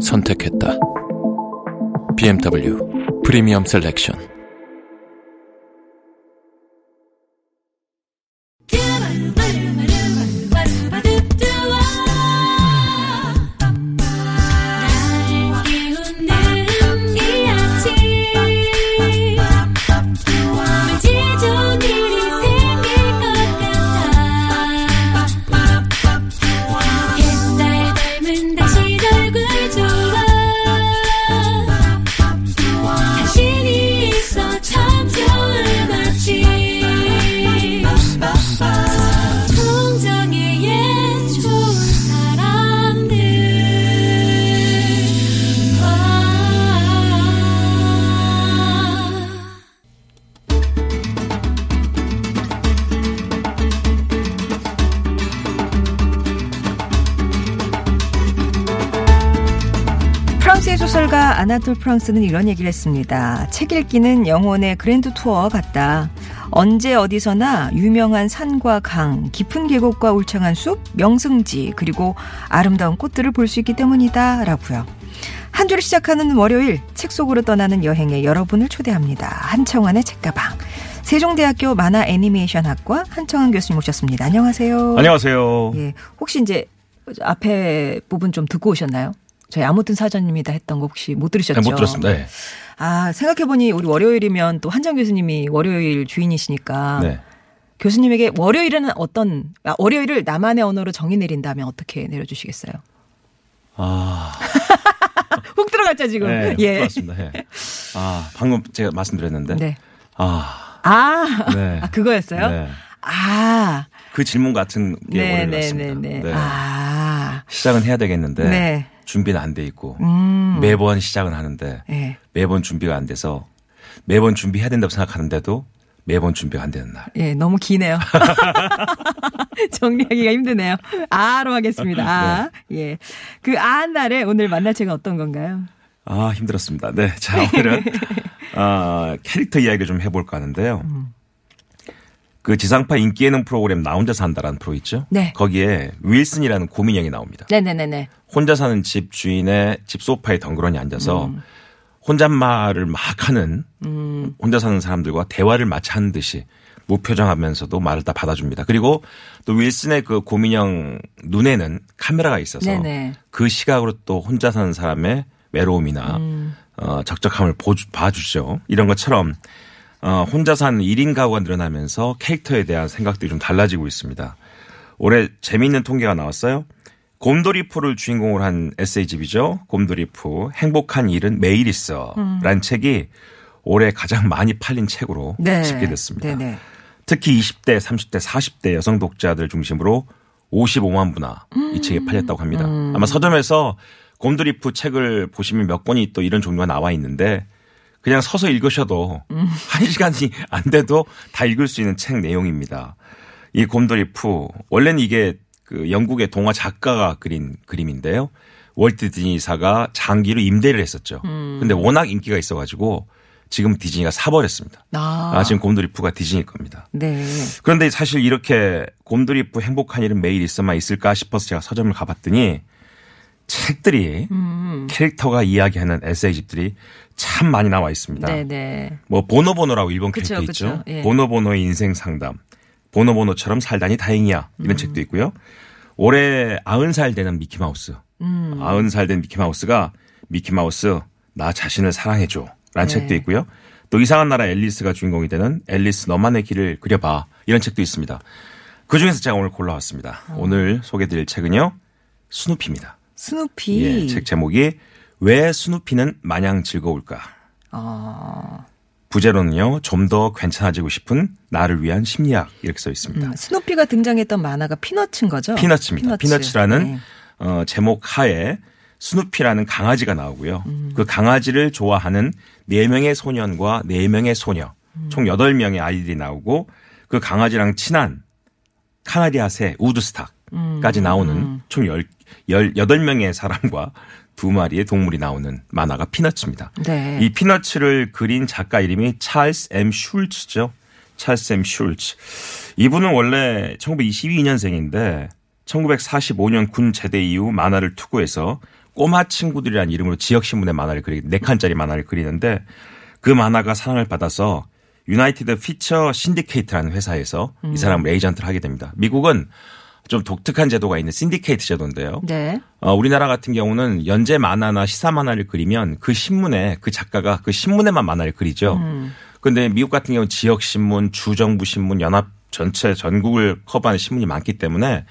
선택했다. BMW 프리미엄 셀렉션. 프랑스는 이런 얘기를 했습니다. 책 읽기는 영혼의 그랜드 투어 같다. 언제 어디서나 유명한 산과 강, 깊은 계곡과 울창한 숲, 명승지, 그리고 아름다운 꽃들을 볼 수 있기 때문이다. 라고요. 한 주를 시작하는 월요일 책 속으로 떠나는 여행에 여러분을 초대합니다. 한청환의 책가방. 세종대학교 만화 애니메이션 학과 한청환 교수님 오셨습니다. 안녕하세요. 안녕하세요. 예. 혹시 이제 앞에 부분 좀 듣고 오셨나요? 저희 아무튼 사전입니다 했던 거 혹시 못 들으셨죠? 네, 못 들었습니다. 네. 아, 생각해보니 우리 월요일이면 또 한정 교수님이 월요일 주인이시니까 네. 교수님에게 월요일에는 어떤, 아, 월요일을 나만의 언어로 정의 내린다면 어떻게 내려주시겠어요? 아, 훅 들어갔죠, 지금? 네, 예. 들었습니다. 네. 아, 방금 제가 말씀드렸는데. 네. 아, 아, 네. 아, 그거였어요? 네. 아, 그 질문 같은 게 네, 오늘 네, 왔습니다. 네, 네. 아, 시작은 해야 되겠는데 네. 준비는 안 돼 있고 음. 매번 시작은 하는데 예. 매번 준비가 안 돼서 매번 준비해야 된다고 생각하는데도 매번 준비가 안 되는 날. 예, 너무 기네요. 정리하기가 힘드네요. 아로 하겠습니다. 아. 네. 예. 그 아한 날에 오늘 만날 책은 어떤 건가요? 아, 힘들었습니다. 네. 자, 오늘은, 아, 캐릭터 이야기를 좀 해볼까 하는데요. 그 지상파 인기 예능 프로그램 나 혼자 산다라는 프로 있죠? 네. 거기에 윌슨이라는 고민형이 나옵니다. 네네네네. 혼자 사는 집 주인의 집 소파에 덩그러니 앉아서 혼잣말을 막 하는 혼자 사는 사람들과 대화를 마치 하는 듯이 무표정하면서도 말을 다 받아줍니다. 그리고 또 윌슨의 그 고민형 눈에는 카메라가 있어서 네네. 그 시각으로 또 혼자 사는 사람의 외로움이나 음. 어, 적적함을 보주, 봐주죠. 이런 것처럼 어, 혼자 사는 1인 가구가 늘어나면서 캐릭터에 대한 생각들이 좀 달라지고 있습니다. 올해 재미있는 통계가 나왔어요. 곰돌이푸를 주인공으로 한 에세이집이죠. 곰돌이푸 행복한 일은 매일 있어 라는 책이 올해 가장 많이 팔린 책으로 네. 집계됐습니다. 네네. 특히 20대, 30대, 40대 여성 독자들 중심으로 55만 부나 이 책이 팔렸다고 합니다. 아마 서점에서 곰돌이푸 책을 보시면 몇 권이 또 이런 종류가 나와 있는데 그냥 서서 읽으셔도 한 시간이 안 돼도 다 읽을 수 있는 책 내용입니다. 이 곰돌이푸 원래는 이게 그 영국의 동화 작가가 그린 그림인데요. 월트 디즈니사가 장기로 임대를 했었죠. 근데 워낙 인기가 있어가지고 지금 디즈니가 사버렸습니다. 아. 아, 지금 곰돌이푸가 디즈니 겁니다. 네. 그런데 사실 이렇게 곰돌이푸 행복한 일은 매일 있어만 있을까 싶어서 제가 서점을 가봤더니 책들이 음. 캐릭터가 이야기하는 에세이집들이 참 많이 나와 있습니다. 네네. 뭐 보노보노라고 일본 그쵸, 캐릭터 그쵸. 있죠. 예. 보노보노의 인생 상담. 보노보노처럼 살다니 다행이야. 음. 이런 책도 있고요. 올해 90살 되는 미키마우스. 음. 90살 된 미키마우스가 미키마우스 나 자신을 사랑해줘. 라는 네. 책도 있고요. 또 이상한 나라 앨리스가 주인공이 되는 앨리스 너만의 길을 그려봐. 이런 책도 있습니다. 그 중에서 제가 오늘 골라왔습니다. 어. 오늘 소개드릴 책은요. 스누피입니다. 스누피. 예, 책 제목이 왜 스누피는 마냥 즐거울까? 어, 부제로는요, 좀 더 괜찮아지고 싶은 나를 위한 심리학 이렇게 써 있습니다. 음, 스누피가 등장했던 만화가 피너츠인 거죠? 피너츠입니다. 피너츠. 라는 네. 어, 제목 하에 스누피라는 강아지가 나오고요. 음. 그 강아지를 좋아하는 4명의 소년과 4명의 소녀, 음. 총 8명의 아이들이 나오고 그 강아지랑 친한 카나리아 새 우드스탁까지 나오는 총 10, 18명의 사람과 두 마리의 동물이 나오는 만화가 피너츠입니다. 네. 이 피너츠를 그린 작가 이름이 찰스 M 슐츠죠. 찰스 M 슐츠. 이분은 원래 1922년생인데 1945년 군 제대 이후 만화를 투고해서 꼬마 친구들이라는 이름으로 지역신문의 만화를 그리, 4칸짜리 만화를 그리는데 그 만화가 사랑을 받아서 유나이티드 피처 신디케이트라는 회사에서 이 사람을 에이전트를 하게 됩니다. 미국은 좀 독특한 제도가 있는 신디케이트 제도인데요. 네. 어, 우리나라 같은 경우는 연재 만화나 시사 만화를 그리면 그 신문에 그 작가가 그 신문에만 만화를 그리죠. 근데 미국 같은 경우는 지역 신문, 주정부 신문, 연합 전체 전국을 커버하는 신문이 많기 때문에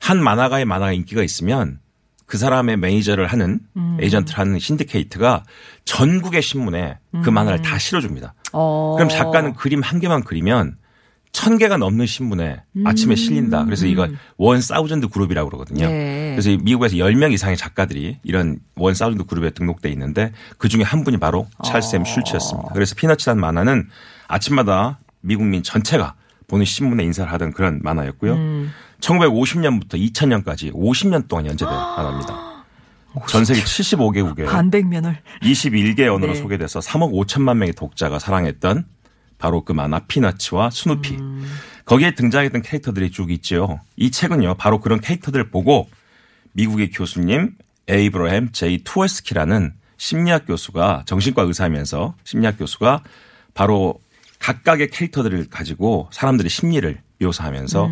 한 만화가의 만화가 인기가 있으면 그 사람의 매니저를 하는 에이전트를 하는 신디케이트가 전국의 신문에 그 만화를 다 실어줍니다. 어. 그럼 작가는 그림 한 개만 그리면 천 개가 넘는 신문에 아침에 실린다. 그래서 이거 one thousand 그룹이라고 그러거든요. 네. 그래서 이 미국에서 10명 이상의 작가들이 이런 one thousand 그룹에 등록돼 있는데 그 중에 한 분이 바로 찰스 엠 슐츠였습니다. 그래서 피너츠라는 만화는 아침마다 미국민 전체가 보는 신문에 인사를 하던 그런 만화였고요. 1950년부터 2000년까지 50년 동안 연재된 만화입니다. 전 세계 75개국에 반백면을. 21개 언어로 네. 소개돼서 3억 5천만 명의 독자가 사랑했던 바로 그 만화 피너츠와 스누피. 거기에 등장했던 캐릭터들이 쭉 있죠. 이 책은요, 바로 그런 캐릭터들을 보고 미국의 교수님 에이브러햄 제이 투어스키라는 심리학 교수가 정신과 의사면서 심리학 교수가 바로 각각의 캐릭터들을 가지고 사람들의 심리를 묘사하면서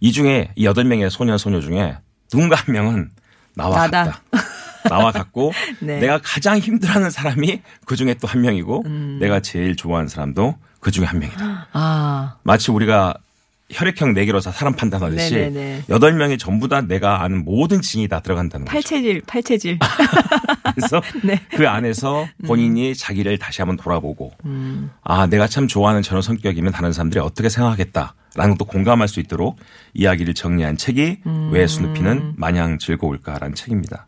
이 중에 이 여덟 명의 소년 소녀 중에 누군가 한 명은 나와 나다. 같다. 나와 같고 네. 내가 가장 힘들어하는 사람이 그 중에 또 한 명이고 음. 내가 제일 좋아하는 사람도 그 중에 한 명이다. 아. 마치 우리가 혈액형 네 개로서 사람 판단하듯이 네네네. 여덟 명이 전부 다 내가 아는 모든 진이 다 들어간다는 거죠. 팔체질, 팔체질. 그래서 네. 그 안에서 본인이 자기를 다시 한번 돌아보고 아 내가 참 좋아하는 저런 성격이면 다른 사람들이 어떻게 생각하겠다 라는 것도 공감할 수 있도록 이야기를 정리한 책이 왜 스누피는 마냥 즐거울까라는 책입니다.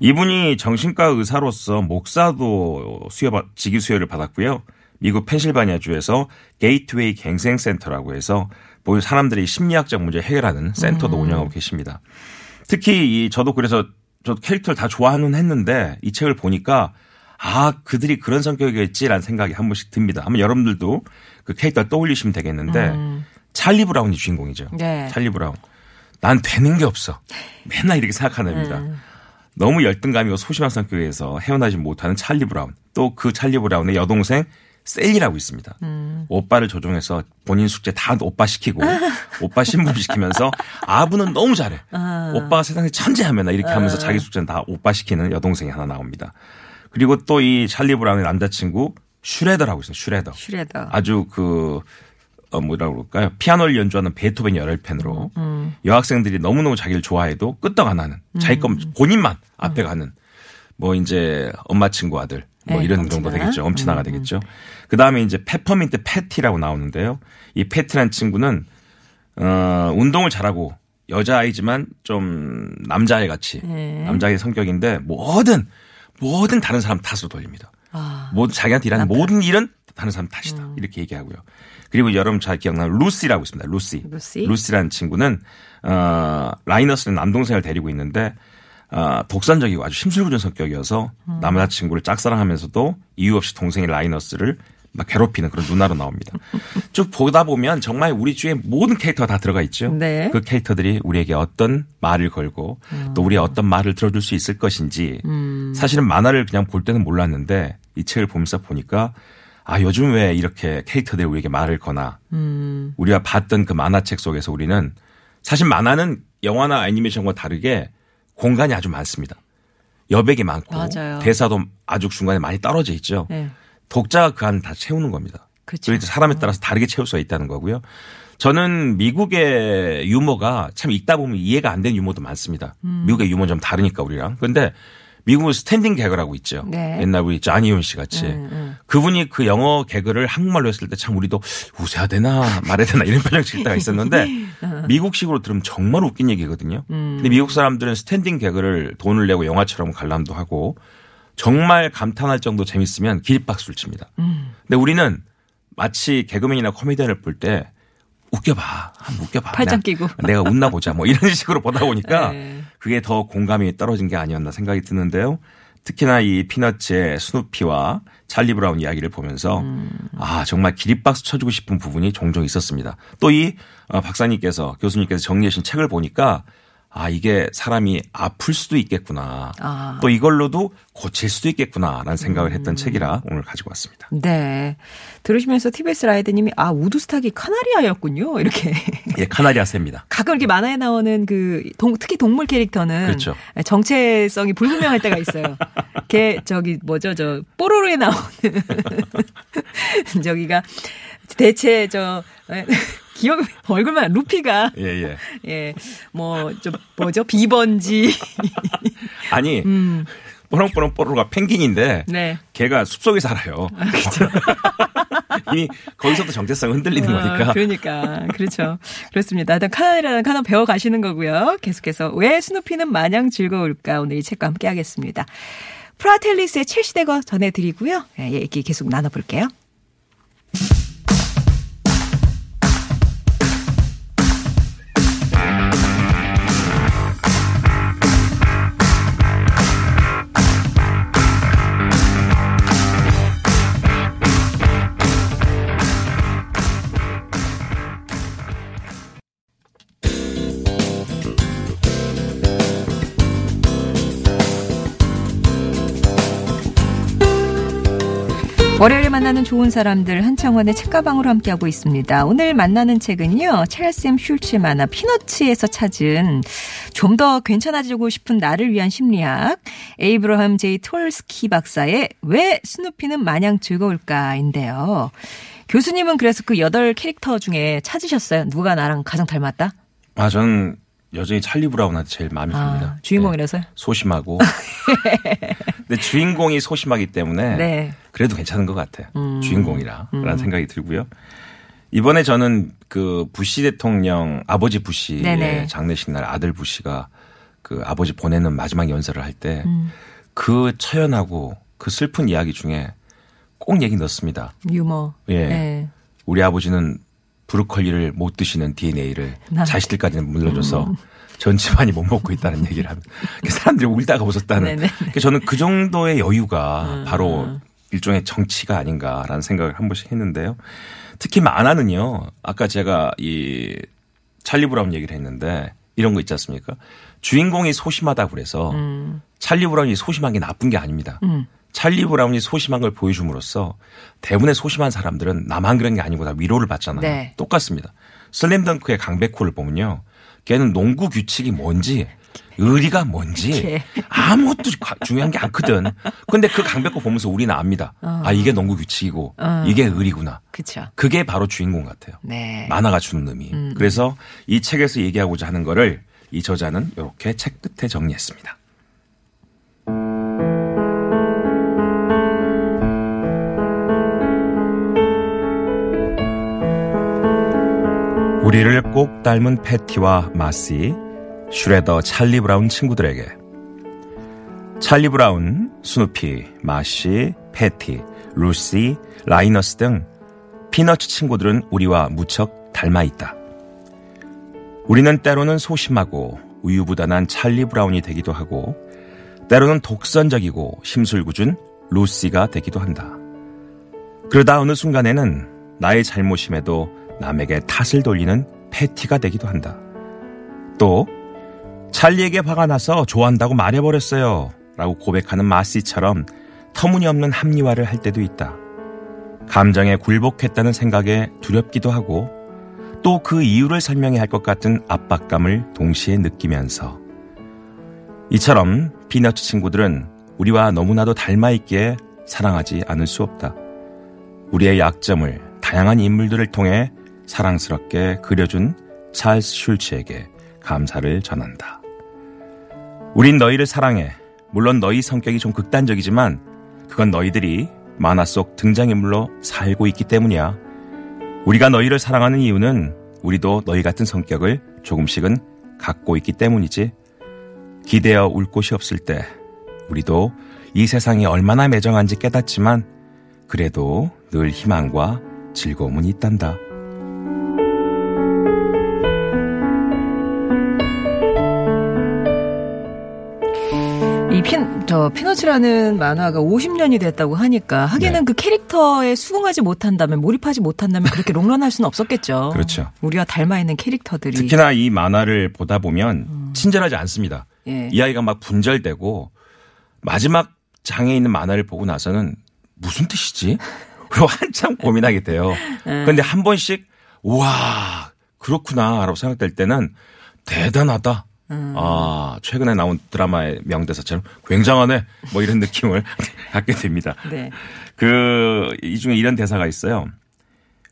이분이 정신과 의사로서 목사도 수여 직위 수여를 받았고요. 미국 펜실바니아주에서 게이트웨이 갱생센터라고 해서 뭐 사람들이 심리학적 문제 해결하는 센터도 운영하고 계십니다. 특히 이 저도 그래서 저 캐릭터를 다 좋아하는 했는데 이 책을 보니까 아 그들이 그런 성격이겠지라는 생각이 한 번씩 듭니다. 한번 여러분들도 그 캐릭터를 떠올리시면 되겠는데 찰리 브라운이 주인공이죠. 네. 찰리 브라운. 난 되는 게 없어. 맨날 이렇게 생각하는 애입니다. 너무 열등감이고 소심한 성격에서 헤어나지 못하는 찰리 브라운. 또 그 찰리 브라운의 여동생 셀리라고 있습니다. 오빠를 조종해서 본인 숙제 다 오빠 시키고 오빠 심부름 시키면서 아부는 너무 잘해. 오빠가 세상에 천재야 하면 이렇게 하면서 자기 숙제는 다 오빠 시키는 여동생이 하나 나옵니다. 그리고 또 이 찰리 브라운의 남자친구 슈레더라고 있어요. 슈레더. 슈레더. 아주 그, 어, 뭐라고 그럴까요? 피아노를 연주하는 베토벤 열혈 팬으로 여학생들이 너무너무 자기를 좋아해도 끄떡 안 하는 자기 것 본인만 앞에 가는 뭐 이제 엄마 친구 아들 뭐 네, 이런 정도 엄친아. 되겠죠. 엄친아가 되겠죠. 그 다음에 이제 페퍼민트 패티라고 나오는데요. 이 패티란 친구는 어, 운동을 잘하고 여자아이지만 좀 남자애 같이 네. 남자의 성격인데 뭐든 뭐든 다른 사람 탓으로 돌립니다. 아. 모든 자기한테 일하는 모든 일은 다른 사람 탓이다. 이렇게 얘기하고요. 그리고 여러분 잘 기억나는 루시라고 있습니다. 루시. 루시. 루시라는 친구는 어 라이너스는 남동생을 데리고 있는데 어 독선적이고 아주 심술궂은 성격이어서 남자친구를 짝사랑하면서도 이유 없이 동생의 라이너스를 막 괴롭히는 그런 누나로 나옵니다. 쭉 보다 보면 정말 우리 주위에 모든 캐릭터가 다 들어가 있죠. 네. 그 캐릭터들이 우리에게 어떤 말을 걸고 또 우리의 어떤 말을 들어줄 수 있을 것인지 사실은 만화를 그냥 볼 때는 몰랐는데 이 책을 보면서 보니까 아 요즘 왜 이렇게 캐릭터들이 우리에게 말을 거나 우리가 봤던 그 만화책 속에서 우리는 사실 만화는 영화나 애니메이션과 다르게 공간이 아주 많습니다. 여백이 많고 맞아요. 대사도 아주 중간에 많이 떨어져 있죠. 네. 독자가 그 안 다 채우는 겁니다. 그렇죠. 사람에 따라서 다르게 채울 수가 있다는 거고요. 저는 미국의 유머가 참 읽다 보면 이해가 안 되는 유머도 많습니다. 미국의 유머는 좀 다르니까 우리랑. 그런데 미국은 standing 개그라고 있죠. 네. 옛날 우리 자니온 씨 같이 음, 음. 그분이 그 영어 개그를 한국말로 했을 때 참 우리도 웃어야 되나 말아야 되나 이런 표정 지을 때가 있었는데 미국식으로 들으면 정말 웃긴 얘기거든요. 음. 근데 미국 사람들은 standing 개그를 돈을 내고 영화처럼 관람도 하고 정말 감탄할 정도 재밌으면 기립박수를 칩니다. 음. 근데 우리는 마치 개그맨이나 코미디언을 볼 때 웃겨봐. 한번 웃겨봐. 팔짱 내가- 끼고. 내가 웃나 보자. 뭐 이런 식으로 보다 보니까 네. 그게 더 공감이 떨어진 게 아니었나 생각이 드는데요. 특히나 이 피너츠의 스누피와 찰리 브라운 이야기를 보면서 음. 아 정말 기립박수 쳐주고 싶은 부분이 종종 있었습니다. 또 이 박사님께서 교수님께서 정리하신 책을 보니까 아 이게 사람이 아플 수도 있겠구나. 아. 음. 또 이걸로도 고칠 수도 있겠구나라는 생각을 했던 책이라 오늘 가지고 왔습니다. 네. 들으시면서 TBS 라이드님이 아 우드스탁이 카나리아였군요. 이렇게 예, 카나리아 새입니다. 가끔 이렇게 만화에 나오는 그 동- 특히 동물 캐릭터는 그렇죠. 정체성이 불분명할 때가 있어요. 걔 저기 뭐죠 저 뽀로로에 나오는 저기가 대체 저 에, 기억 얼굴만 루피가 예, 예. 예뭐저 뭐죠 비번지 아니 뽀롱뽀롱 뽀로로가 펭귄인데 음. 네. 걔가 숲속에 살아요. 이미 거기서도 정체성 흔들리는 거니까. 아, 그러니까 그렇죠. 그렇습니다. 일단 카나리라는 카나 배워 가시는 거고요. 계속해서 왜 스누피는 마냥 즐거울까 오늘 이 책과 함께 하겠습니다. 프라텔리스의 첼시대거 전해드리고요. 예, 얘기 계속 나눠볼게요. 월요일에 만나는 좋은 사람들 한창원의 책가방으로 함께하고 있습니다. 오늘 만나는 책은요. 찰쌤 슐츠 만화 피너츠에서 찾은 좀 더 괜찮아지고 싶은 나를 위한 심리학 에이브러함 제이 톨스키 박사의 왜 스누피는 마냥 즐거울까인데요. 교수님은 그래서 그 여덟 캐릭터 중에 찾으셨어요. 누가 나랑 가장 닮았다? 아, 저는 여전히 찰리 브라운한테 제일 마음에 듭니다. 아, 주인공이라서요? 네, 소심하고. 근데 주인공이 소심하기 때문에 네. 그래도 괜찮은 것 같아요. 주인공이라 음. 라는 생각이 들고요. 이번에 저는 그 부시 대통령 아버지 부시의 네네. 장례식 날 아들 부시가 그 아버지 보내는 마지막 연설을 할때 음. 그 처연하고 그 슬픈 이야기 중에 꼭 얘기 넣습니다. 유머. 예. 네. 우리 아버지는 브로콜리를 못 드시는 DNA를 나- 자식들까지는 물려줘서 전 집안이 못 먹고 있다는 얘기를 하면 사람들이 울다가 웃었다는. 네네. 그러니까 저는 그 정도의 여유가 바로 일종의 정치가 아닌가라는 생각을 한 번씩 했는데요. 특히 만화는요. 아까 제가 이 찰리 브라운 얘기를 했는데 이런 거 있지 않습니까? 주인공이 소심하다고 그래서 찰리 브라운이 소심한 게 나쁜 게 아닙니다. 음. 찰리 브라운이 소심한 걸 보여줌으로써 대부분의 소심한 사람들은 나만 그런 게 아니고 다 위로를 받잖아요. 네. 똑같습니다. 슬램덩크의 강백호를 보면요. 걔는 농구 규칙이 뭔지 의리가 뭔지 예. 아무것도 과- 중요한 게 않거든. 근데 그 강백호 보면서 우리는 압니다. 어. 아 이게 농구 규칙이고 이게 의리구나. 그쵸. 그게 바로 주인공 같아요. 네. 만화가 주는 의미. 그래서 이 책에서 얘기하고자 하는 거를 이 저자는 이렇게 책 끝에 정리했습니다. 우리를 꼭 닮은 패티와 마시, 슈레더 찰리 브라운 친구들에게 찰리 브라운, 스누피, 마시, 패티, 루시, 라이너스 등 피너츠 친구들은 우리와 무척 닮아 있다. 우리는 때로는 소심하고 우유부단한 찰리 브라운이 되기도 하고 때로는 독선적이고 심술궂은 루시가 되기도 한다. 그러다 어느 순간에는 나의 잘못임에도 남에게 탓을 돌리는 패티가 되기도 한다. 또 찰리에게 화가 나서 좋아한다고 말해버렸어요. 라고 고백하는 마시처럼 터무니없는 합리화를 할 때도 있다. 감정에 굴복했다는 생각에 두렵기도 하고 또 그 이유를 설명해야 할 것 같은 압박감을 동시에 느끼면서 이처럼 피너츠 친구들은 우리와 너무나도 닮아있기에 사랑하지 않을 수 없다. 우리의 약점을 다양한 인물들을 통해 사랑스럽게 그려준 찰스 슐츠에게 감사를 전한다. 우린 너희를 사랑해. 물론 너희 성격이 좀 극단적이지만 그건 너희들이 만화 속 등장인물로 살고 있기 때문이야. 우리가 너희를 사랑하는 이유는 우리도 너희 같은 성격을 조금씩은 갖고 있기 때문이지. 기대어 울 곳이 없을 때 우리도 이 세상이 얼마나 매정한지 깨닫지만 그래도 늘 희망과 즐거움은 있단다. 이 핀, 저, 피너치라는 만화가 50년이 됐다고 하니까, 하기는 네. 그 캐릭터에 수긍하지 못한다면, 몰입하지 못한다면 그렇게 롱런할 수는 없었겠죠. 그렇죠. 우리와 닮아 있는 캐릭터들이. 특히나 이 만화를 보다 보면 친절하지 않습니다. 예. 이 아이가 막 분절되고 마지막 장에 있는 만화를 보고 나서는 무슨 뜻이지? 그리고 한참 고민하게 돼요. 그런데 한 번씩 와 그렇구나라고 생각될 때는 대단하다. 아 최근에 나온 드라마의 명대사처럼 굉장하네 뭐 이런 느낌을 갖게 됩니다. 네. 그 이 중에 이런 대사가 있어요.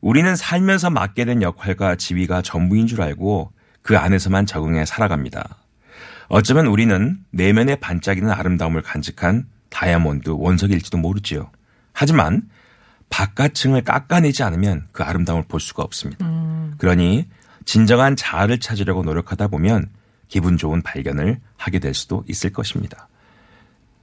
우리는 살면서 맡게 된 역할과 지위가 전부인 줄 알고 그 안에서만 적응해 살아갑니다. 어쩌면 우리는 내면에 반짝이는 아름다움을 간직한 다이아몬드 원석일지도 모르지요. 하지만 바깥층을 깎아내지 않으면 그 아름다움을 볼 수가 없습니다. 그러니 진정한 자아를 찾으려고 노력하다 보면 기분 좋은 발견을 하게 될 수도 있을 것입니다.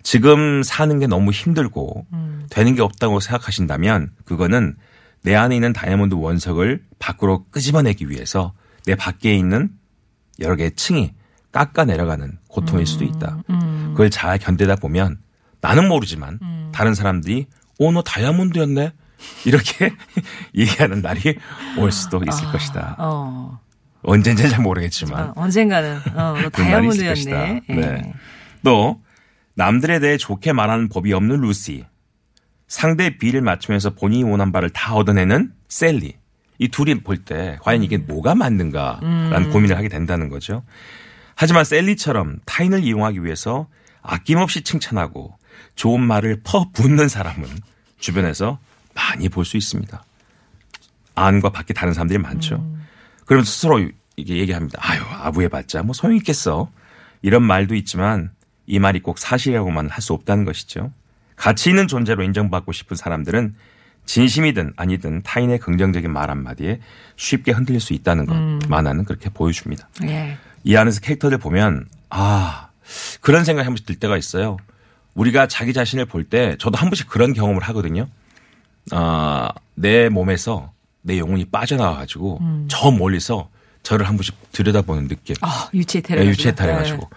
지금 사는 게 너무 힘들고 되는 게 없다고 생각하신다면 그거는 내 안에 있는 다이아몬드 원석을 밖으로 끄집어내기 위해서 내 밖에 있는 여러 개의 층이 깎아 내려가는 고통일 수도 있다. 그걸 잘 견디다 보면 나는 모르지만 다른 사람들이 오, 너 다이아몬드였네? 이렇게 얘기하는 날이 올 수도 있을 것이다. 어. 언젠지 잘 모르겠지만. 어, 언젠가는, 어, 것이다. 다이아몬드였네. 예. 네. 또 남들에 대해 좋게 말하는 법이 없는 루시, 상대 비를 맞추면서 본인이 원한 바를 다 얻어내는 셀리. 이 둘이 볼 때 과연 이게 뭐가 맞는가라는 고민을 하게 된다는 거죠. 하지만 셀리처럼 타인을 이용하기 위해서 아낌없이 칭찬하고 좋은 말을 퍼붓는 사람은 주변에서 많이 볼 수 있습니다. 안과 밖에 다른 사람들이 많죠. 그러면서 스스로 이게 얘기합니다. 아유, 아부해봤자 뭐 소용 있겠어. 이런 말도 있지만 이 말이 꼭 사실이라고만 할 수 없다는 것이죠. 가치 있는 존재로 인정받고 싶은 사람들은 진심이든 아니든 타인의 긍정적인 말 한마디에 쉽게 흔들릴 수 있다는 것 만화는 그렇게 보여줍니다. 예. 이 안에서 캐릭터들 보면 아 그런 생각이 한 번씩 들 때가 있어요. 우리가 자기 자신을 볼 때 저도 한 번씩 그런 경험을 하거든요. 아, 내 몸에서 내 영혼이 빠져나와가지고 저 멀리서 저를 한 번씩 들여다보는 느낌. 아, 유치해탈. 네, 유치해탈해가지고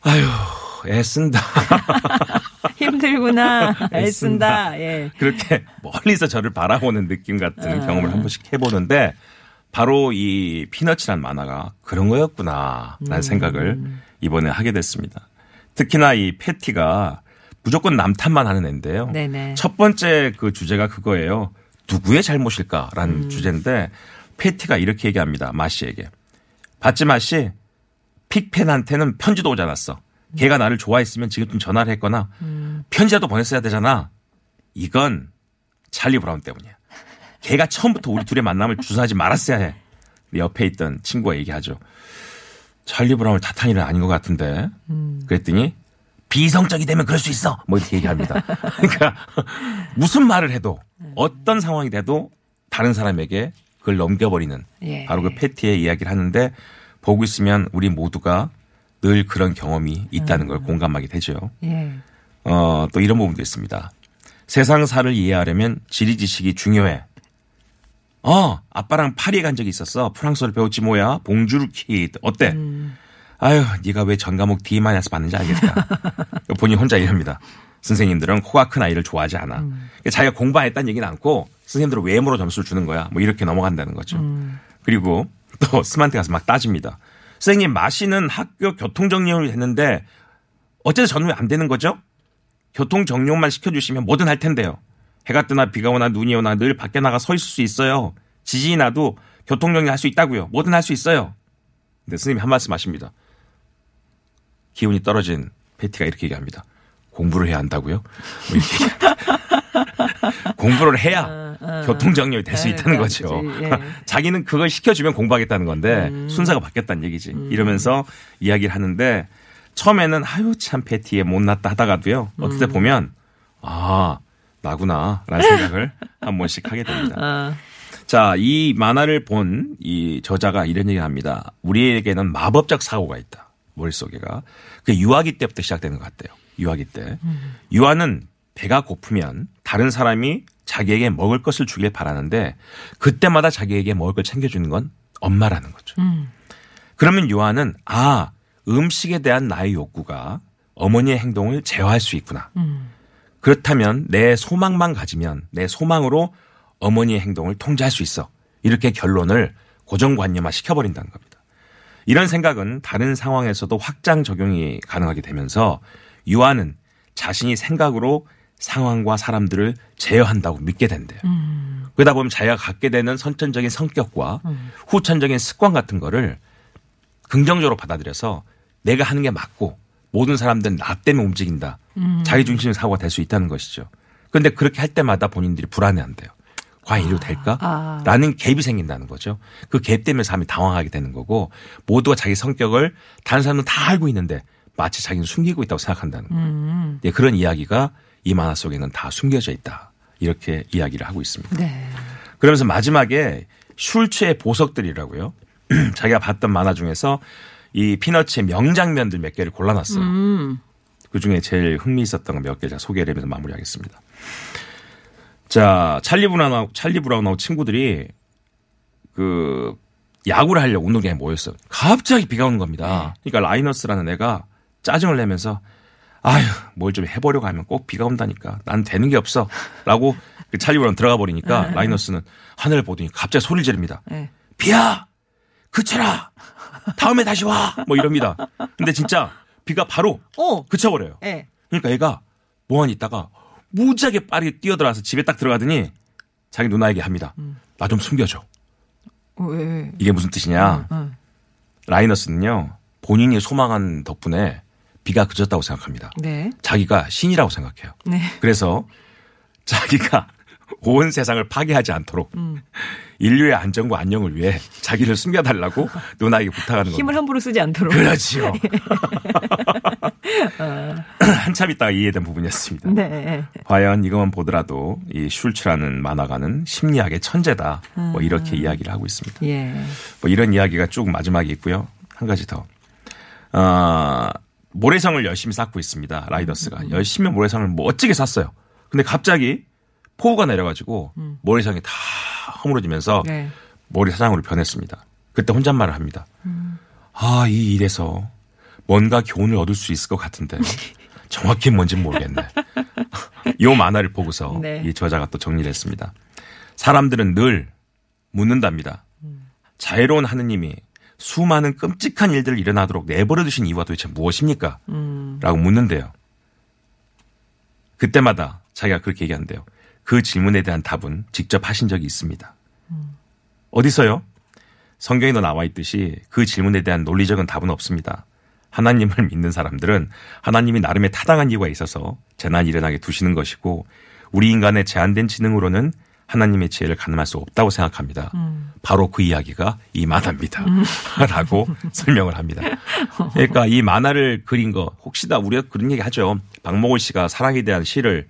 아유 애쓴다. 힘들구나. 애쓴다. 애쓴다. 예. 그렇게 멀리서 저를 바라보는 느낌 같은 경험을 한 번씩 해보는데 바로 이 피너치란 만화가 그런 거였구나라는 생각을 이번에 하게 됐습니다. 특히나 이 패티가 무조건 남탓만 하는 애인데요. 네네. 첫 번째 그 주제가 그거예요. 누구의 잘못일까라는 주제인데 패티가 이렇게 얘기합니다. 마씨에게. 봤지 마씨? 픽펜한테는 편지도 오지 않았어. 걔가 나를 좋아했으면 지금쯤 전화를 했거나 편지라도 보냈어야 되잖아. 이건 찰리 브라운 때문이야. 걔가 처음부터 우리 둘의 만남을 주선하지 말았어야 해. 옆에 있던 친구가 얘기하죠. 찰리 브라운을 탓할 일은 아닌 것 같은데. 그랬더니 비이성적이 되면 그럴 수 있어. 뭐 이렇게 얘기합니다. 그러니까 무슨 말을 해도 어떤 상황이 돼도 다른 사람에게 그걸 넘겨버리는 예. 바로 그 패티의 이야기를 하는데 보고 있으면 우리 모두가 늘 그런 경험이 있다는 걸 공감하게 되죠. 예. 어, 또 이런 부분도 있습니다. 세상사를 이해하려면 지리 지식이 중요해. 어, 아빠랑 파리에 간 적이 있었어. 프랑스어를 배웠지 뭐야. Bonjour kid. 어때? 아유, 네가 왜 전 과목 D 마이너스 받는지 알겠다. 본인 혼자 이럽니다. 선생님들은 코가 큰 아이를 좋아하지 않아. 그러니까 자기가 공부 안 했다는 얘기는 않고 선생님들은 외모로 점수를 주는 거야. 뭐 이렇게 넘어간다는 거죠. 그리고 또 스마트 가서 막 따집니다. 선생님 마시는 학교 교통정리를 했는데 어째서 저는 왜 안 되는 거죠? 교통정리만 시켜주시면 뭐든 할 텐데요. 해가 뜨나 비가 오나 눈이 오나 늘 밖에 나가 서 있을 수 있어요. 지진이 나도 교통정리 할 수 있다고요. 뭐든 할 수 있어요. 근데 선생님이 한 말씀 하십니다. 기운이 떨어진 패티가 이렇게 얘기합니다. 공부를 해야 한다고요? 뭐 이렇게. 공부를 해야 교통정리가 될수 네, 있다는 네, 거죠. 예. 자기는 그걸 시켜주면 공부하겠다는 건데 순서가 바뀌었다는 얘기지. 이러면서 이야기를 하는데 처음에는 아유 참 패티에 못났다 하다가도요. 어떨 때 보면 아 나구나라는 생각을 한 번씩 하게 됩니다. 아, 자, 이 만화를 본 이 저자가 이런 얘기를 합니다. 우리에게는 마법적 사고가 있다. 머릿속에가. 그 유아기 때부터 시작되는 것 같아요. 유아기 때. 유아는 배가 고프면 다른 사람이 자기에게 먹을 것을 주길 바라는데 그때마다 자기에게 먹을 걸 챙겨주는 건 엄마라는 거죠. 그러면 유아는 아, 음식에 대한 나의 욕구가 어머니의 행동을 제어할 수 있구나. 그렇다면 내 소망만 가지면 내 소망으로 어머니의 행동을 통제할 수 있어. 이렇게 결론을 고정관념화 시켜버린다는 겁니다. 이런 생각은 다른 상황에서도 확장 적용이 가능하게 되면서 유아는 자신이 생각으로 상황과 사람들을 제어한다고 믿게 된대요. 그러다 보면 자기가 갖게 되는 선천적인 성격과 후천적인 습관 같은 거를 긍정적으로 받아들여서 내가 하는 게 맞고 모든 사람들은 나 때문에 움직인다. 자기 중심 사고가 될 수 있다는 것이죠. 그런데 그렇게 할 때마다 본인들이 불안해한대요. 과연 이래도 될까? 아. 라는 갭이 생긴다는 거죠. 그 갭 때문에 사람이 당황하게 되는 거고 모두가 자기 성격을 다른 사람은 다 알고 있는데 마치 자기는 숨기고 있다고 생각한다는 거예요. 예, 그런 이야기가 이 만화 속에는 다 숨겨져 있다. 이렇게 이야기를 하고 있습니다. 네. 그러면서 마지막에 슐츠의 보석들이라고요. 자기가 봤던 만화 중에서 이 피너츠의 명장면들 몇 개를 골라놨어요. 그 중에 제일 흥미 있었던 거 몇 개 제가 소개를 하면서 마무리하겠습니다. 자, 찰리 브라운하고, 찰리 브라운하고 친구들이 그 야구를 하려고 운동장에 모였어요. 갑자기 비가 오는 겁니다. 그러니까 라이너스라는 애가 짜증을 내면서 아휴, 뭘 좀 해보려고 하면 꼭 비가 온다니까. 난 되는 게 없어. 라고 그 찰리 브라운 들어가 버리니까 라이너스는 하늘을 보더니 갑자기 소리를 지릅니다. 네. 비야! 그쳐라! 다음에 다시 와! 뭐 이럽니다. 근데 진짜 비가 바로 어. 그쳐버려요. 네. 그러니까 얘가 뭐하니 있다가 무지하게 빠르게 뛰어들어와서 집에 딱 들어가더니 자기 누나에게 합니다. 나좀 숨겨줘. 어, 왜, 왜. 이게 무슨 뜻이냐. 응. 라이너스는요, 본인이 소망한 덕분에 비가 그쳤다고 생각합니다. 네. 자기가 신이라고 생각해요. 네. 그래서 자기가 온 세상을 파괴하지 않도록 인류의 안정과 안녕을 위해 자기를 숨겨달라고 누나에게 부탁하는 힘을 겁니다. 함부로 쓰지 않도록. 그렇지요. 한참 있다가 이해된 부분이었습니다. 네. 과연 이것만 보더라도 이 슐츠라는 만화가는 심리학의 천재다. 뭐 이렇게 이야기를 하고 있습니다. 예. 뭐 이런 이야기가 쭉 마지막에 있고요. 한 가지 더. 어, 모래성을 열심히 쌓고 있습니다. 라이더스가. 열심히 모래성을 멋지게 쌌어요. 근데 갑자기 폭우가 내려가지고 모래성이 다 허물어지면서 네. 모래사장으로 변했습니다. 그때 혼잣말을 합니다. 아, 이 일에서 뭔가 교훈을 얻을 수 있을 것 같은데 정확히 뭔지는 모르겠네. 이 만화를 보고서 네. 이 저자가 또 정리를 했습니다. 사람들은 늘 묻는답니다. 자애로운 하느님이 수많은 끔찍한 일들을 일어나도록 내버려 두신 이유가 도대체 무엇입니까? 라고 묻는데요. 그때마다 자기가 그렇게 얘기한대요. 그 질문에 대한 답은 직접 하신 적이 있습니다. 어디서요? 성경에도 나와 있듯이 그 질문에 대한 논리적인 답은 없습니다. 하나님을 믿는 사람들은 하나님이 나름의 타당한 이유가 있어서 재난이 일어나게 두시는 것이고 우리 인간의 제한된 지능으로는 하나님의 지혜를 가늠할 수 없다고 생각합니다. 바로 그 이야기가 이 만화입니다. 라고 설명을 합니다. 그러니까 이 만화를 그린 거 혹시나 우리가 그런 얘기 하죠. 박목월 씨가 사랑에 대한 시를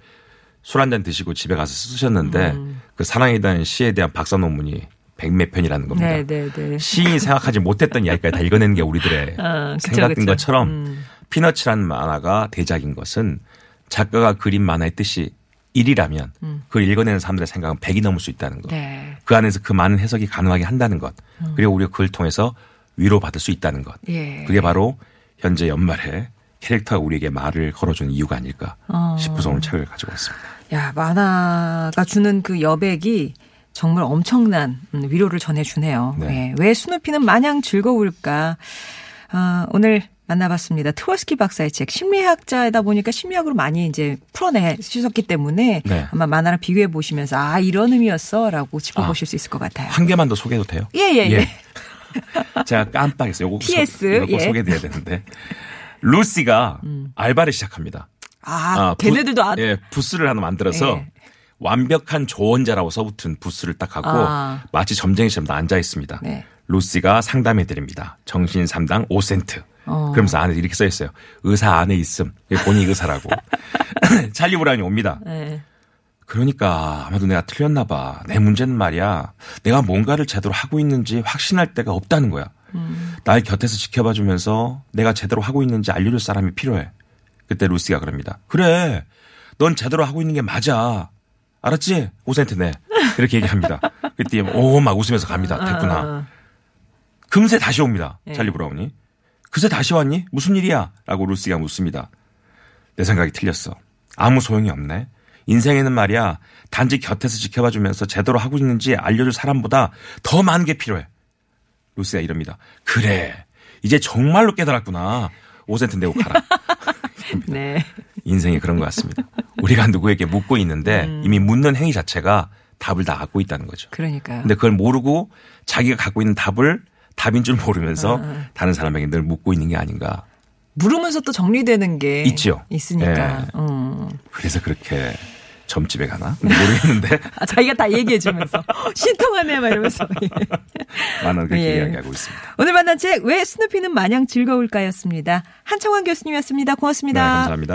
술 한 잔 드시고 집에 가서 쓰셨는데 그 사랑에 대한 시에 대한 박사 논문이 백몇 편이라는 겁니다. 네, 네, 네. 시인이 생각하지 못했던 이야기까지 다 읽어내는 게 우리들의 아, 그쵸, 생각인 그쵸. 것처럼 음. 피너츠라는 만화가 대작인 것은 작가가 그린 만화의 뜻이 1이라면 그걸 읽어내는 사람들의 생각은 100이 넘을 수 있다는 것. 음. 네. 그 안에서 그 많은 해석이 가능하게 한다는 것. 그리고 우리가 그걸 통해서 위로받을 수 있다는 것. 예. 그게 바로 현재 연말에 캐릭터가 우리에게 말을 걸어주는 이유가 아닐까 어. 싶어서 오늘 책을 가지고 왔습니다. 야, 만화가 주는 그 여백이 정말 엄청난 음, 위로를 전해주네요. 네. 예, 왜 스누피는 마냥 즐거울까? 아, 오늘 만나봤습니다. 트월스키 박사의 책 심리학자이다 보니까 심리학으로 많이 이제 풀어내 주셨기 때문에 네. 아마 만화랑 비교해 보시면서 아 이런 의미였어라고 짚어보실 수 있을 것 같아요. 한 개만 더 소개해도 돼요? 예, 예, 예. 제가 깜빡했어요. 요거 PS, 소, 예. 음. 소개해드려야 되는데. 루시가 알바를 시작합니다. 아, 부- 걔네들도 아, 예, 부스를 하나 만들어서 예. 완벽한 조언자라고 써붙은 부스를 딱 하고 아. 마치 점쟁이처럼 앉아 있습니다. 네. 루시가 상담해 드립니다. 정신 3당 5센트. 어. 그러면서 안에 이렇게 써 있어요. 의사 안에 있음. 본인이 의사라고. 찰리 브라운이 옵니다. 네. 그러니까 아마도 내가 틀렸나 봐. 내 문제는 말이야. 내가 뭔가를 제대로 하고 있는지 확신할 데가 없다는 거야. 날 곁에서 지켜봐 주면서 내가 제대로 하고 있는지 알려줄 사람이 필요해. 그때 루시가 그럽니다. 그래. 넌 제대로 하고 있는 게 맞아. 알았지? 5센트 내. 이렇게 얘기합니다. 그때 오 막 웃으면서 갑니다. 됐구나. 어, 금세 다시 옵니다. 예. 찰리 브라운이. 그새 다시 왔니? 무슨 일이야? 라고 루시가 묻습니다. 내 생각이 틀렸어. 아무 소용이 없네. 인생에는 말이야, 단지 곁에서 지켜봐 주면서 제대로 하고 있는지 알려줄 사람보다 더 많은 게 필요해. 루시가 이럽니다. 그래. 이제 정말로 깨달았구나. 5센트 내고 가라. 네. 인생이 그런 것 같습니다. 우리가 누구에게 묻고 있는데 음. 이미 묻는 행위 자체가 답을 다 갖고 있다는 거죠. 그러니까요. 근데 그걸 모르고 자기가 갖고 있는 답을 답인 줄 모르면서 어, 다른 사람에게 늘 묻고 있는 게 아닌가. 물으면서 또 정리되는 게 있죠. 있으니까. 예. 음. 그래서 그렇게 점집에 가나? 모르겠는데 아, 자기가 다 얘기해 주면서 신통하네 막 이러면서. 예. 많은 그렇게 예. 이야기하고 있습니다. 오늘 만난 책 왜 스누피는 마냥 즐거울까 였습니다. 한창원 교수님이었습니다. 네, 고맙습니다. 감사합니다.